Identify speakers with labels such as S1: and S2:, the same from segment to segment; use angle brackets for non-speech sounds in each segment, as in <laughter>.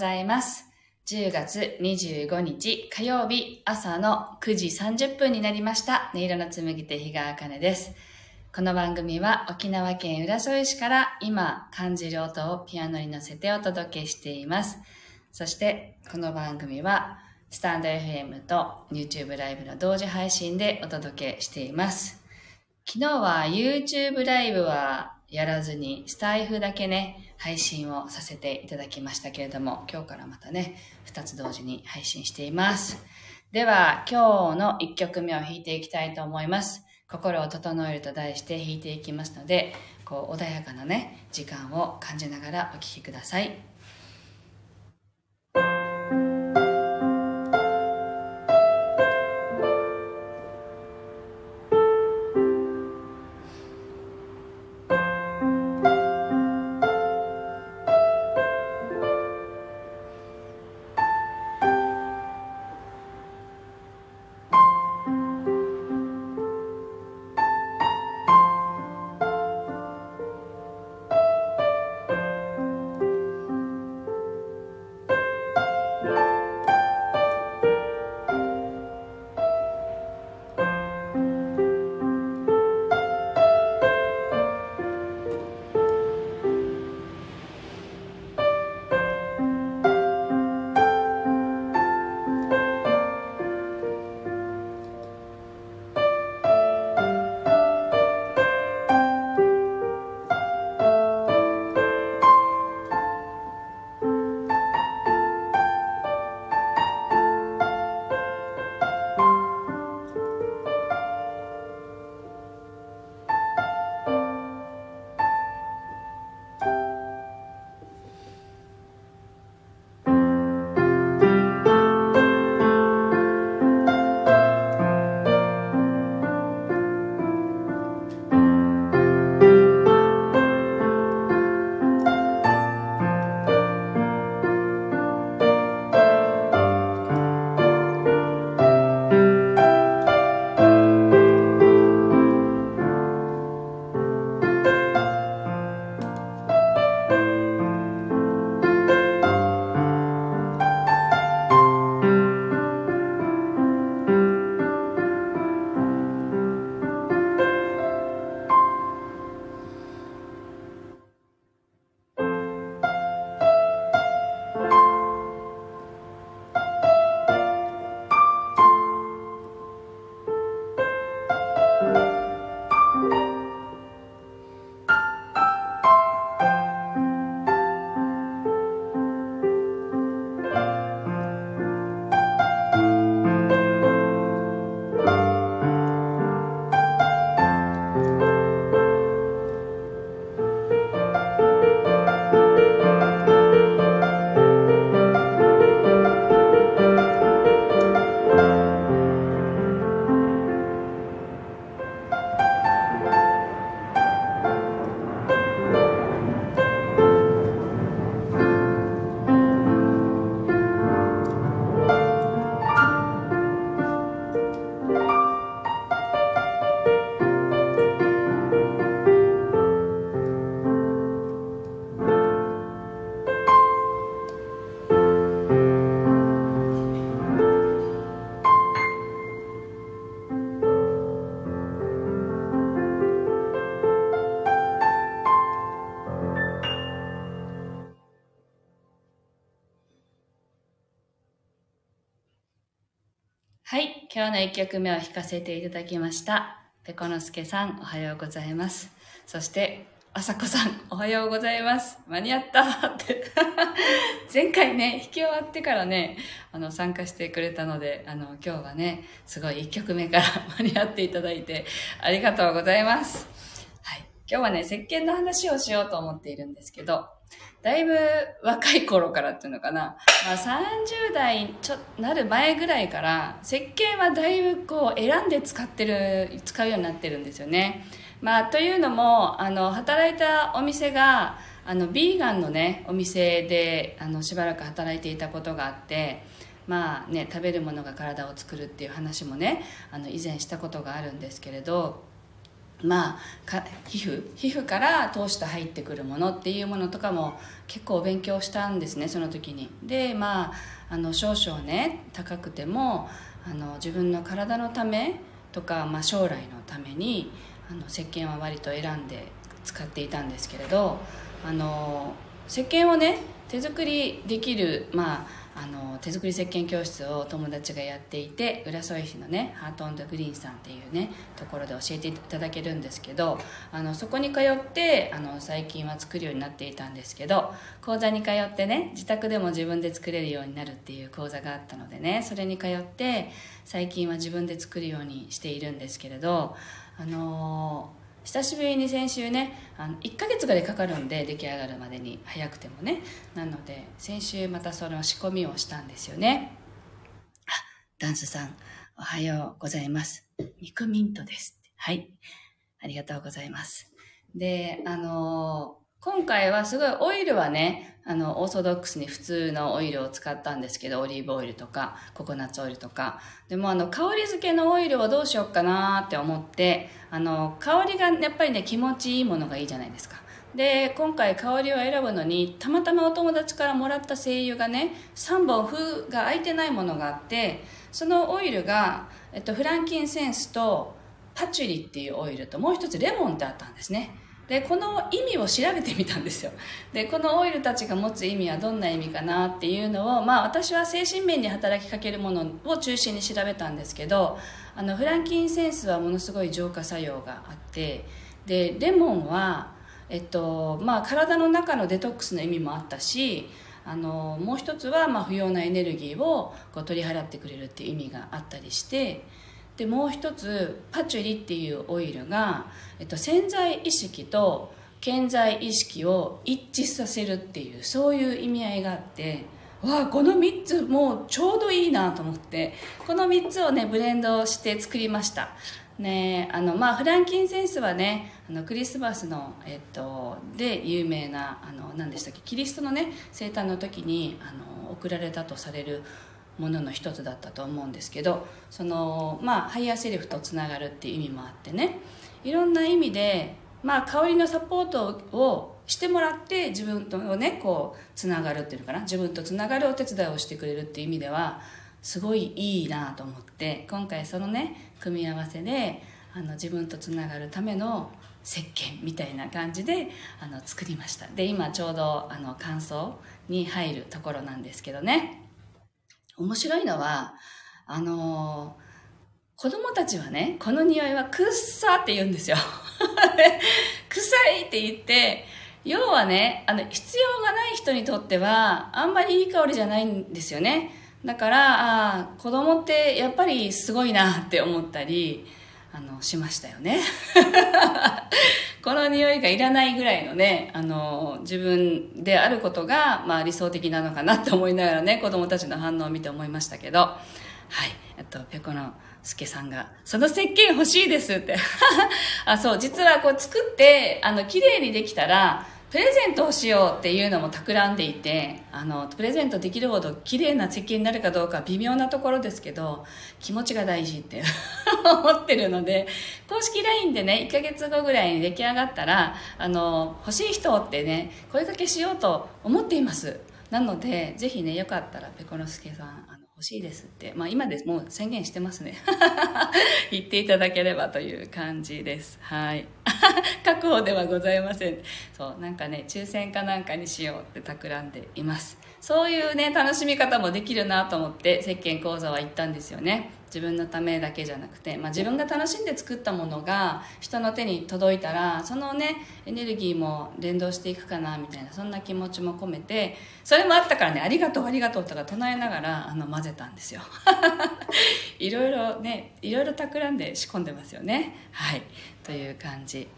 S1: ございます。10月25日火曜日朝の9時30分になりました。音色の紡手日川茜です。この番組は沖縄県浦添市から今感じる音をピアノに乗せてお届けしています。そしてこの番組はスタンド FM と YouTube ライブの同時配信でお届けしています。昨日は YouTube ライブはやらずにスタイフだけね、配信をさせていただきましたけれども、今日からまたね、2つ同時に配信しています。では、今日の1曲目を弾いていきたいと思います。心を整えると題して弾いていきますので、こう穏やかなね、時間を感じながらお聴きください。今日の1曲目を弾かせていただきました。ペコのすけさん、おはようございます。そして、あさこさん、おはようございます。間に合ったって。<laughs> 前回ね、弾き終わってからね、あの、参加してくれたので、あの、今日はね、すごい1曲目から <laughs> 間に合っていただいて、ありがとうございます。はい。今日はね、石鹸の話をしようと思っているんですけど、だいぶ若い頃からっていうのかな、まあ、30代ちょなる前ぐらいから石鹸はだいぶこう選んで使ってる使うようになってるんですよね、まあ、というのもあの働いたお店があのビーガンのねお店であのしばらく働いていたことがあってまあね食べるものが体を作るっていう話もねあの以前したことがあるんですけれどまあ皮膚皮膚から通して入ってくるものっていうものとかも結構勉強したんですねその時に。でまああの少々ね高くてもあの自分の体のためとか、まあ、将来のためにあの石鹸は割と選んで使っていたんですけれどあの石鹸をね手作りできる、まあ、あの手作り石鹸教室を友達がやっていて浦添市のねハートンドグリーンさんっていうねところで教えていただけるんですけどあのそこに通ってあの最近は作るようになっていたんですけど講座に通ってね自宅でも自分で作れるようになるっていう講座があったのでねそれに通って最近は自分で作るようにしているんですけれどあの久しぶりに先週ねあの1ヶ月ぐらいかかるんで出来上がるまでに。早くてもね。なので先週またその仕込みをしたんですよね。あダンスさんおはようございます。肉ミントですはい。ありがとうございます。であの今回はすごいオイルはね、あの、オーソドックスに普通のオイルを使ったんですけど、オリーブオイルとか、ココナッツオイルとか。でもあの、香り付けのオイルをどうしようかなって思って、あの、香りがやっぱりね、気持ちいいものがいいじゃないですか。で、今回香りを選ぶのに、たまたまお友達からもらった精油がね、3本封が開いてないものがあって、そのオイルが、えっと、フランキンセンスとパチュリっていうオイルと、もう一つレモンってあったんですね。でこの意味を調べてみたんですよ。でこのオイルたちが持つ意味はどんな意味かなっていうのを、まあ、私は精神面に働きかけるものを中心に調べたんですけどあのフランキンセンスはものすごい浄化作用があってでレモンは、えっとまあ、体の中のデトックスの意味もあったしあのもう一つは、まあ、不要なエネルギーをこう取り払ってくれるっていう意味があったりしてでもう一つパチュリっていうオイルが、えっと、潜在意識と健在意識を一致させるっていうそういう意味合いがあってわあこの3つもうちょうどいいなと思ってこの3つをねブレンドして作りました。ねあのまあフランキンセンスはねあのクリスマスの、えっと、で有名な何でしたっけキリストのね生誕の時にあの贈られたとされるものの一つだったと思うんですけどそのまあハイヤーセルフとつながるっていう意味もあってね。いろんな意味で、まあ、香りのサポートをしてもらって自分とねこうつながるっていうのかな。自分とつながるお手伝いをしてくれるっていう意味ではすごいいいなと思って今回そのね組み合わせであの自分とつながるための石鹸みたいな感じであの作りました。で今ちょうどあの乾燥に入るところなんですけどね。面白いのは、あのー、子供たちはね、この匂いはくっさって言うんですよ。<laughs> 臭いって言って、要はね、あの、必要がない人にとっては、あんまりいい香りじゃないんですよね。だから、あ、子供ってやっぱりすごいなって思ったり、あの、しましたよね。この匂いがいらないぐらいのね、あの、自分であることが、まあ理想的なのかなと思いながらね、子供たちの反応を見て思いましたけど、はい、えっと、ぴょこのすけさんが、その石鹸欲しいですって。<laughs> あ、そう、実はこう作って、あの、綺麗にできたら、プレゼントをしようっていうのも企んでいてあのプレゼントできるほど綺麗な石鹸になるかどうか微妙なところですけど気持ちが大事って <laughs> 思ってるので公式 LINE でね1ヶ月後ぐらいに出来上がったらあの欲しい人ってね声かけしようと思っています。なのでぜひねよかったらペコノスケさん欲しいですって、まあ今でもう宣言してますね。<laughs> 言っていただければという感じです。はい。<laughs> 確保ではございません。そう、なんかね、抽選かなんかにしようって企んでいます。そういうね、楽しみ方もできるなと思って石鹸講座は行ったんですよね。自分のためだけじゃなくて、まあ、自分が楽しんで作ったものが人の手に届いたらそのねエネルギーも連動していくかなみたいなそんな気持ちも込めてそれもあったからね「ありがとうありがとう」とか唱えながらあの混ぜたんですよ。<laughs> いろいろねいろいろ企んで仕込んでますよね。はい。という感じ。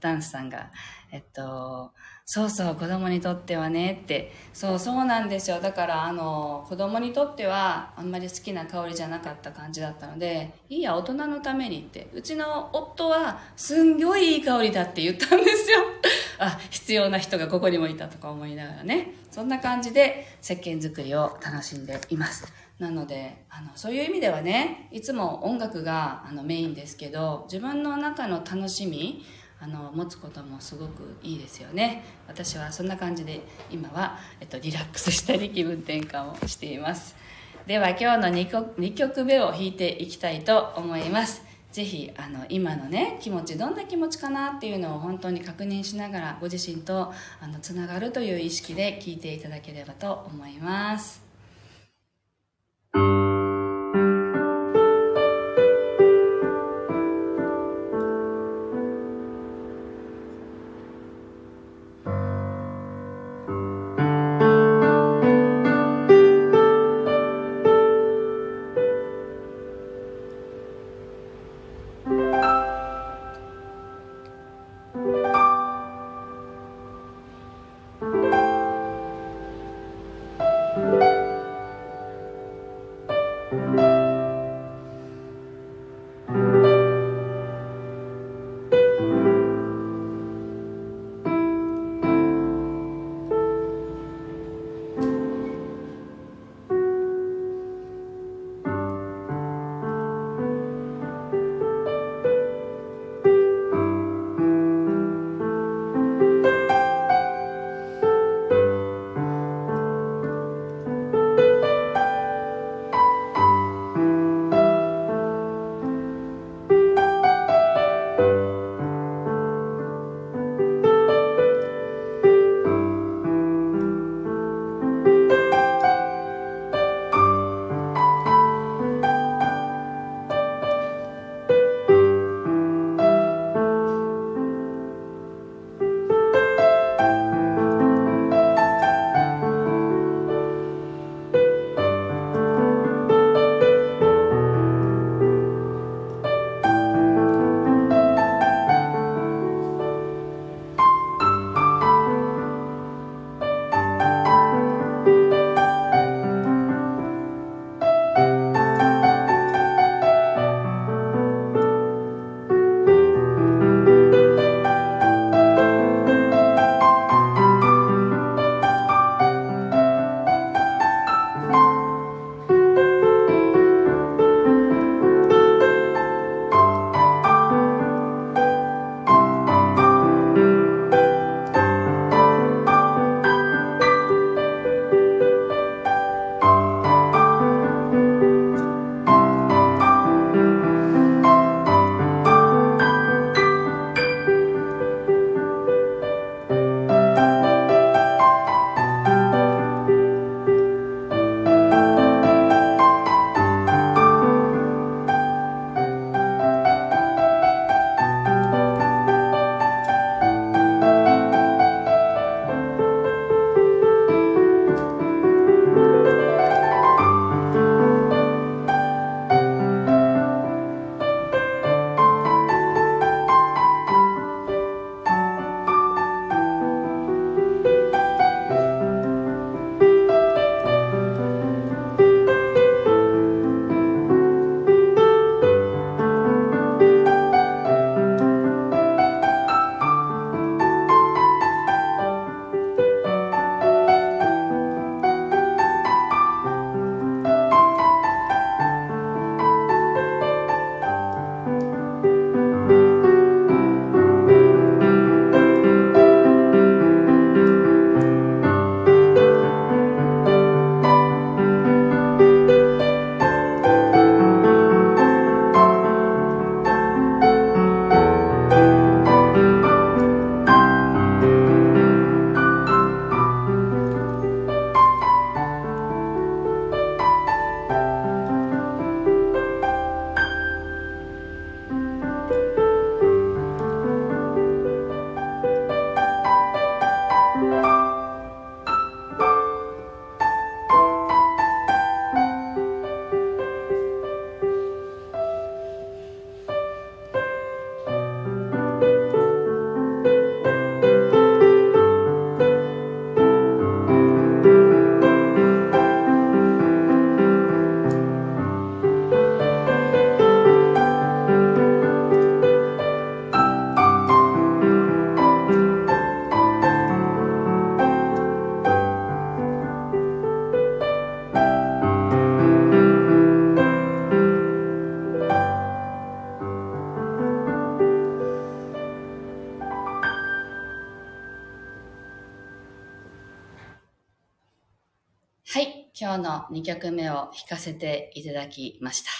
S1: ダンスさんがえっとそうそう子供にとってはねって。そうそうなんですよ。だからあの子供にとってはあんまり好きな香りじゃなかった感じだったのでいいや大人のためにって。うちの夫はすんごいいい香りだって言ったんですよ。<laughs> あ必要な人がここにもいたとか思いながらね。そんな感じで石鹸作りを楽しんでいます。なのであのそういう意味ではねいつも音楽があのメインですけど自分の中の楽しみあの持つこともすごくいいですよね。私はそんな感じで今は、えっと、リラックスしたり気分転換をしています。では今日の 2, 曲2曲目を弾いていきたいと思います。ぜひあの今のね気持ちどんな気持ちかなっていうのを本当に確認しながらご自身とあのつながるという意識で聴いていただければと思います。2曲目を弾かせていただきました。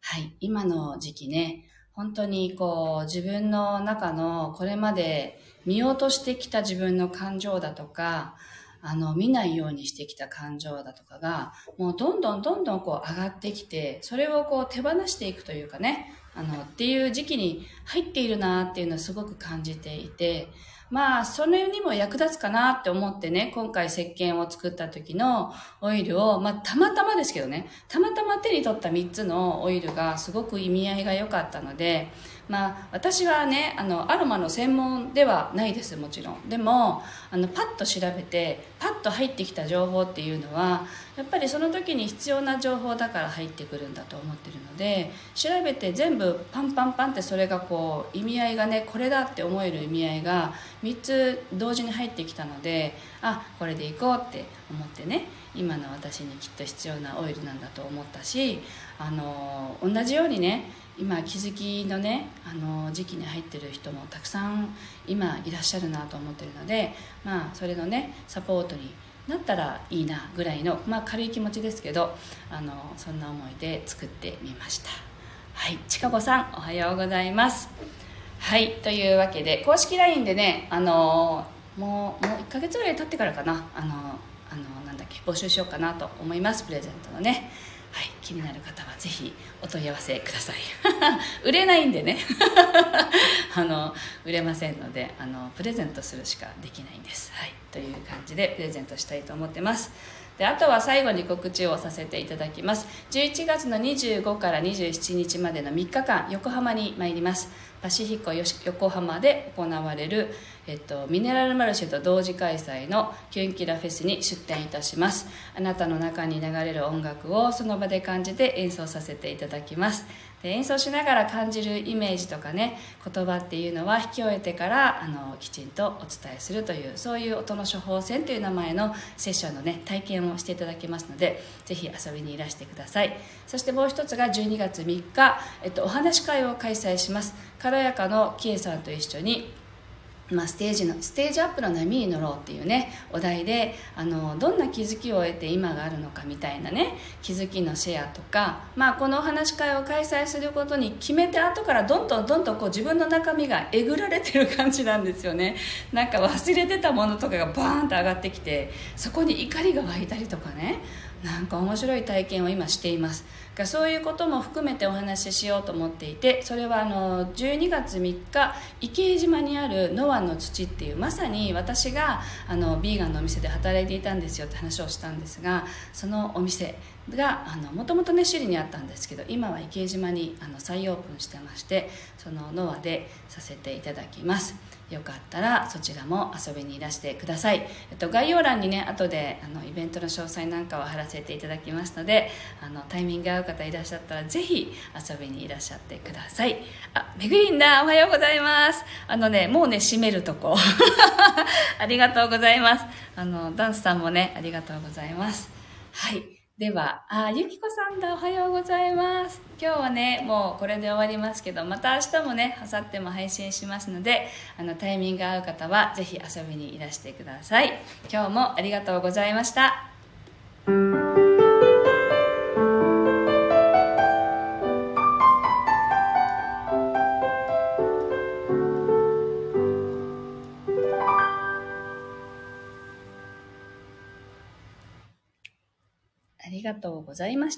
S1: はい。今の時期ね、本当にこう自分の中のこれまで見落としてきた自分の感情だとか、あの、見ないようにしてきた感情だとかが、もうどんどんどんどんこう上がってきて、それをこう手放していくというかね、あの、っていう時期に入っているなっていうのはすごく感じていて、まあ、それにも役立つかなって思ってね、今回石鹸を作った時のオイルを、まあ、たまたまですけどね、たまたま手に取った3つのオイルがすごく意味合いが良かったので、まあ、私はねあのアロマの専門ではないですもちろん。でもあのパッと調べてパッと入ってきた情報っていうのはやっぱりその時に必要な情報だから入ってくるんだと思ってるので調べて全部パンパンパンってそれがこう意味合いがねこれだって思える意味合いが3つ同時に入ってきたのであこれでいこうって思ってね今の私にきっと必要なオイルなんだと思ったしあの同じようにね今気づきのねあの時期に入ってる人もたくさん今いらっしゃるなと思ってるのでまあそれのねサポートになったらいいなぐらいの、まあ、軽い気持ちですけどあのそんな思いで作ってみました。はい。ちかこさんおはようございます。はい。というわけで公式 LINE でねあのもうもう1ヶ月ぐらい経ってからかな。あのあのなんだっけ募集しようかなと思います。プレゼントのね。はい、気になる方はぜひお問い合わせください。<laughs> 売れないんでね。<laughs> あの売れませんのであのプレゼントするしかできないんです、はい、という感じでプレゼントしたいと思ってます。であとは最後に告知をさせていただきます。11月の25から27日までの3日間横浜に参ります。パシフィコ横浜で行われる、えっと、ミネラルマルシェと同時開催のキュンキラフェスに出展いたします。あなたの中に流れる音楽をその場で感じて演奏させていただきます。で演奏しながら感じるイメージとかね言葉っていうのは引き終えてからあのきちんとお伝えするというそういう音の処方箋という名前のセッションのね体験をしていただけますのでぜひ遊びにいらしてください。そしてもう一つが12月3日、えっと、お話会を開催します。軽やかのキエさんと一緒にまあ、ステージのステージアップの波に乗ろうっていうねお題であのどんな気づきを得て今があるのかみたいなね気づきのシェアとか、まあ、このお話し会を開催することに決めて後からどんどんどんどんこう自分の中身がえぐられてる感じなんですよね。なんか忘れてたものとかがバーンと上がってきてそこに怒りが湧いたりとかね。なんか面白い体験を今しています。がそういうことも含めてお話ししようと思っていてそれはあの12月3日池江島にあるノアの土っていうまさに私があのビーガンのお店で働いていたんですよって話をしたんですがそのお店がもともとね首里にあったんですけど今は池江島にあの再オープンしてましてそのノアでさせていただきます。よかったらそちらも遊びにいらしてください、えっと、概要欄にね後であのイベントの詳細なんかを貼らせていただきますのであのタイミング合う方いらっしゃったらぜひ遊びにいらっしゃってください。あめぐりんだおはようございます。あのねもうね閉めるとこ。<laughs> ありがとうございます。あのダンスさんもねありがとうございます。はい。では、あ、ゆきこさんだ、おはようございます。今日はね、もうこれで終わりますけど、また明日もね、あさっても配信しますので、あの、タイミング合う方は、ぜひ遊びにいらしてください。今日もありがとうございました。ありがとうございました。